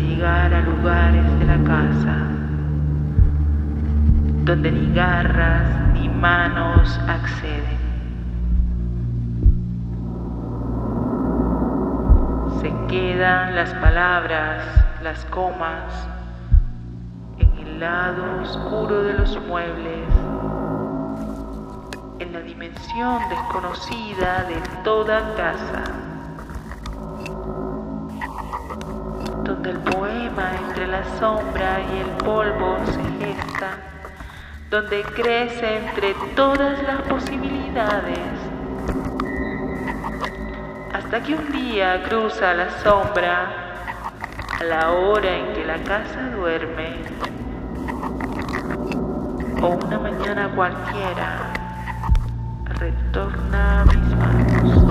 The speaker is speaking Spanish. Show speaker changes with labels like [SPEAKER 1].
[SPEAKER 1] llegar a lugares de la casa donde ni garras ni manos acceden. Se quedan las palabras, las comas, en el lado oscuro de los muebles, en la dimensión desconocida de toda casa, donde el poema entre la sombra y el polvo se gesta, donde crece entre todas las posibilidades, hasta que un día cruza la sombra a la hora en que la casa duerme o una mañana cualquiera retorna a mis manos.